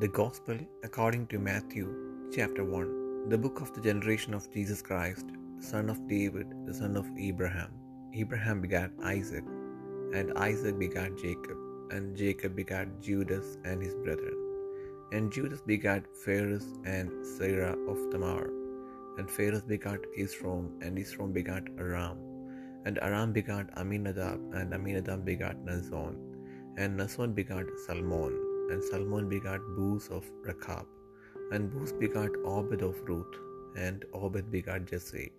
The Gospel according to Matthew, chapter 1. The book of the generation of Jesus Christ, the son of David, the son of Abraham. Abraham begat Isaac, and Isaac begat Jacob, and Jacob begat Judas and his brethren. And Judas begat Phares and Zara of Thamar. And Phares begat Esrom, and Esrom begat Aram. And Aram begat Aminadab, and Aminadab begat Naasson. And Naasson begat Salmon, and Salmon begat Booz of Rachab. And Booz begat Obed of Ruth, and Obed begat Jesse.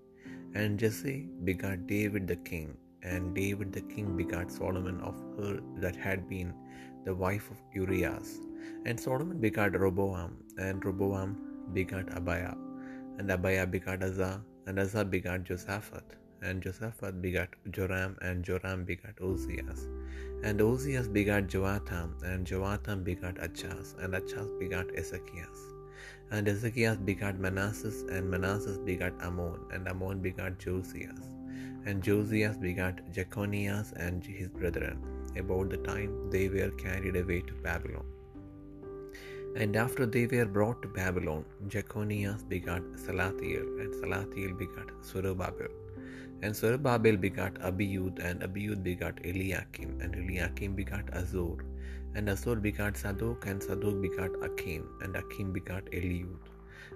And Jesse begat David the king, and David the king begat Solomon of her that had been the wife of Urias. And Solomon begat Roboam, and Roboam begat Abia. And Abia begat Asa, and Asa begat Josaphat. And Josaphat begat Joram, and Joram begat Ozias. And Ozias begat Joatham, and Joatham begat Achaz, and Achaz begat Ezekias. And Ezekias begat Manasseh, and Manasseh begat Amon, and Amon begat Josias. And Josias begat Jeconias and his brethren, about the time they were carried away to Babylon. And after they were brought to Babylon, Jeconias begat Salathiel, and Salathiel begat Zerubbabel. And Zerubbabel begat Abiud, and Abiud begat Eliakim, and Eliakim begat Azor. And Azor begat Sadoc, and Sadoc begat Achim, and Achim begat Eliud.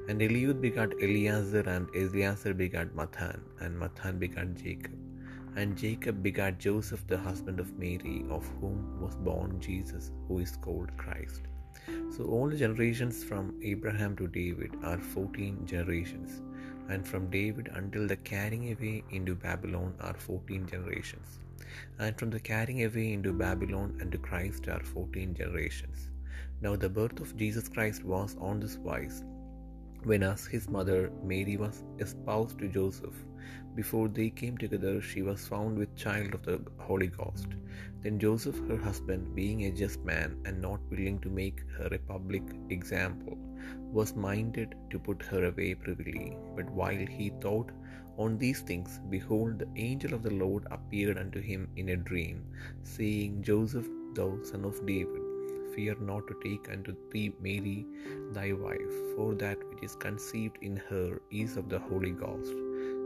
And Eliud begat Eleazar, and Eleazar begat Matthan, and Matthan begat Jacob. And Jacob begat Joseph, the husband of Mary, of whom was born Jesus, who is called Christ. So all the generations from Abraham to David are 14 generations, and from David until the carrying away into Babylon are 14 generations, and from the carrying away into Babylon unto Christ are 14 generations. Now the birth of Jesus Christ was on this wise. When as his mother Mary was espoused to Joseph, before they came together, she was found with child of the Holy Ghost. Then Joseph, her husband, being a just man and not willing to make her a public example, was minded to put her away privily. But while he thought on these things, behold, the angel of the Lord appeared unto him in a dream, saying, Joseph, thou son of David, fear not to take unto thee Mary thy wife, for that which is conceived in her is of the Holy Ghost.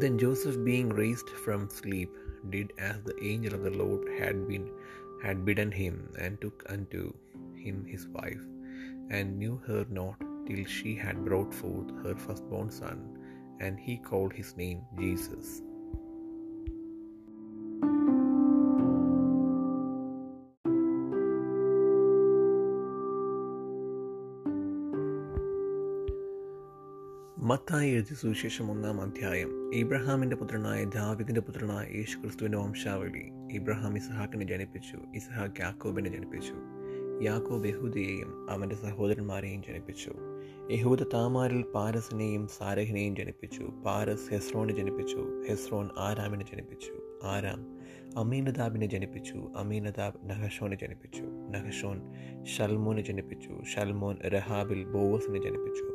Then Joseph, being raised from sleep, did as the angel of the Lord had been had bidden him, and took unto him his wife, and knew her not till she had brought forth her firstborn son, and he called his name Jesus. Mathai എഴുതിയ സുവിശേഷം ഒന്നാം അധ്യായം. ഇബ്രഹാമിന്റെ പുത്രനായ ദാവിദിന്റെ പുത്രനായ യേശു ക്രിസ്തുവിന്റെ വംശാവലി. ഇബ്രഹാം ഇസഹാക്കിനെ ജനിപ്പിച്ചു ഇസഹാക്ക് യാക്കോബിനെ ജനിപ്പിച്ചു യാക്കോബ് യഹൂദയെയും അവന്റെ സഹോദരന്മാരെയും ജനിപ്പിച്ചു. യഹൂദ താമാരിൽ പാരസിനെയും സാരഹിനെയും ജനിപ്പിച്ചു പാരസ് ഹെസ്രോനെ ജനിപ്പിച്ചു ഹെസ്രോൻ ആരാമിനെ ജനിപ്പിച്ചു ആരാം അമീനദാബിനെ ജനിപ്പിച്ചു അമീനദാബ് നഹഷോനെ ജനിപ്പിച്ചു നഹഷോൻ ഷൽമോനെ ജനിപ്പിച്ചു ഷൽമോൻ രഹാബിൽ ബോവസിനെ ജനിപ്പിച്ചു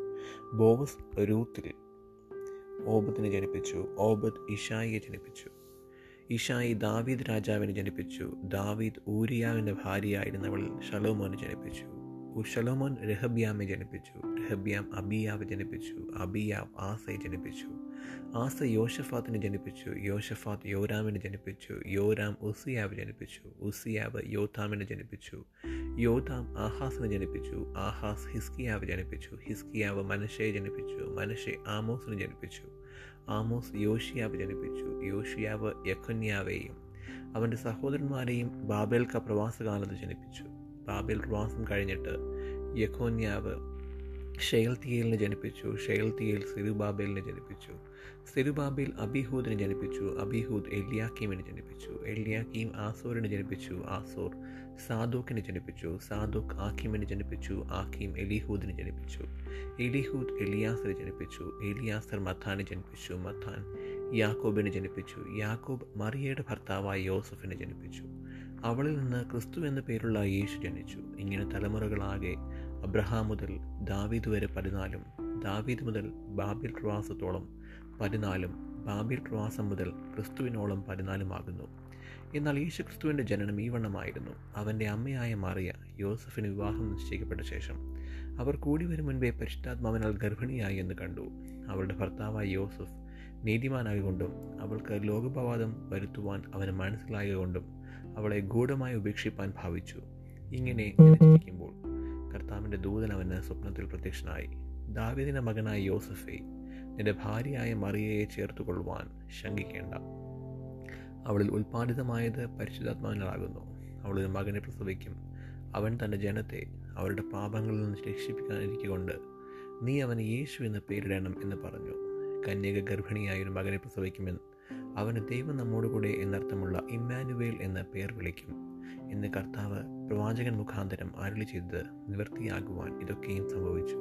ബോവസ് രൂത്തിൽ ഓബത്തിനെ ജനിപ്പിച്ചു. ഓബത്ത് ഇഷായിയെ ജനിപ്പിച്ചു. ഇഷായി ദാവീദ് രാജാവിനെ ജനിപ്പിച്ചു. ദാവീദ് ഊരിയാവിന്റെ ഭാര്യയായിരുന്നവൾ ഷലോമോനെ ജനിപ്പിച്ചു. ഷലോമോൻ രഹബ്യാമെ ജനിപ്പിച്ചു. രഹബ്യാം അബിയാവ് ജനിപ്പിച്ചു. അബിയാവ് ആസയെ ജനിപ്പിച്ചു. ആസ യോഷഫാത്തിനെ ജനിപ്പിച്ചു. യോഷഫാത്ത് യോരാമിനെ ജനിപ്പിച്ചു. യോരാം ഉസിയാവ് ജനിപ്പിച്ചു. ഉസിയാവ് യോതാമിനെ ജനിപ്പിച്ചു. യോതാം ആഹാസിനെ ജനിപ്പിച്ചു. ആഹാസ് ഹിസ്കിയാവ് ജനിപ്പിച്ചു. ഹിസ്കിയാവ് മനഷയെ ജനിപ്പിച്ചു. മനഷെ ആമോസിനെ ജനിപ്പിച്ചു. ആമോസ് യോഷിയാവ് ജനിപ്പിച്ചു. യോഷിയാവ് യഖന്യാവെയും അവന്റെ സഹോദരന്മാരെയും ബാബേൽക്ക പ്രവാസകാലത്ത് ജനിപ്പിച്ചു. ബാബേൽ പ്രവാസം കഴിഞ്ഞിട്ട് യഖോന്യാവ് ഷെയൽത്തിയേലിനെ ജനിപ്പിച്ചു. ഷെയൽത്തിയേൽ സിരുബാബേലിനെ ജനിപ്പിച്ചു. സിരുബാബേൽ അബിഹൂദിനെ ജനിപ്പിച്ചു. അബിഹൂദ് എല്ലിയാക്കീമിനെ ജനിപ്പിച്ചു. എല്ലിയാക്കീം ആസോറിനെ ജനിപ്പിച്ചു. ആസോർ സാദോക്കിനെ ജനിപ്പിച്ചു. സാദോക്ക് ആക്കീമിനെ ജനിപ്പിച്ചു. ആക്കീം എലിഹൂദിനെ ജനിപ്പിച്ചു. എലിഹൂദ് എലിയാസറെ ജനിപ്പിച്ചു. എലിയാസർ മഥാനെ ജനിപ്പിച്ചു. മഥാൻ യാക്കോബിനെ ജനിപ്പിച്ചു. യാക്കോബ് മറിയയുടെ ഭർത്താവായ യോസഫിനെ ജനിപ്പിച്ചു. അവളിൽ നിന്ന് ക്രിസ്തു എന്ന പേരുള്ള യേശു ജനിച്ചു. ഇങ്ങനെ തലമുറകളാകെ അബ്രഹാം മുതൽ ദാവീദ് വരെ പതിനാലും ദാവീദ് മുതൽ ബാബിൽ പ്രവാസത്തോളം പതിനാലും ബാബിൽ പ്രവാസം മുതൽ ക്രിസ്തുവിനോളം പതിനാലുമാകുന്നു എന്നാൽ യേശു ക്രിസ്തുവിന്റെ ജനനം ഈ വണ്ണമായിരുന്നു അവന്റെ അമ്മയായ മറിയ യോസഫിന് വിവാഹം നിശ്ചയിക്കപ്പെട്ട ശേഷം അവർ കൂടി വരും മുൻപേ പരിശുദ്ധാത്മാവിനാൽ ഗർഭിണിയായി എന്ന് കണ്ടു. അവളുടെ ഭർത്താവായ യോസഫ് നീതിമാനായകൊണ്ടും അവൾക്ക് ലോകപവാദം വരുത്തുവാൻ അവന് മനസ്സിലായതുകൊണ്ടും അവളെ ഗൂഢമായി ഉപേക്ഷിപ്പാൻ ഭാവിച്ചു. ഇങ്ങനെ ചിന്തിക്കുമ്പോൾ കർത്താവിന്റെ ദൂതൻ അവന് സ്വപ്നത്തിൽ പ്രത്യക്ഷനായി. ദാവിദിന്റെ മകനായ യോസഫെ നിന്റെ ഭാര്യയായ മറിയയെ ചേർത്തുകൊള്ളുവാൻ ശങ്കിക്കേണ്ട. അവളിൽ ഉൽപ്പാദിതമായത് പരിശുദ്ധാത്മാവിനാകുന്നു അവളൊരു മകനെ പ്രസവിക്കും. അവൻ തന്റെ ജനത്തെ അവരുടെ പാപങ്ങളിൽ നിന്ന് രക്ഷിപ്പിക്കാനിരിക്കൊണ്ട് നീ അവന് യേശു എന്ന് പേരിടണം എന്ന് പറഞ്ഞു. കന്യക ഗർഭിണിയായ ഒരു മകനെ പ്രസവിക്കുമെന്ന് അവന് ദൈവം നമ്മോടുകൂടെ എന്നർത്ഥമുള്ള ഇമ്മാനുവേൽ എന്ന പേർ വിളിക്കും. എന്ന് കർത്താവ് പ്രവാചകൻ മുഖാന്തരം അരുളി ചെയ്തത് നിവൃത്തിയാകുവാൻ ഇതൊക്കെയും സംഭവിച്ചു.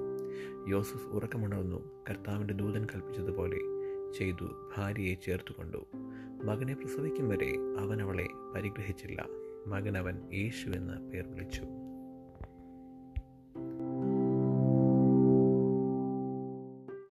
യോസഫ് ഉറക്കമുണർന്നു കർത്താവിന്റെ ദൂതൻ കൽപ്പിച്ചതുപോലെ ചെയ്തു ഭാര്യയെ ചേർത്തുകൊണ്ടു. മകനെ പ്രസവിക്കും വരെ അവൻ അവളെ പരിഗ്രഹിച്ചില്ല. മകനവൻ യേശു എന്ന് പേർ വിളിച്ചു.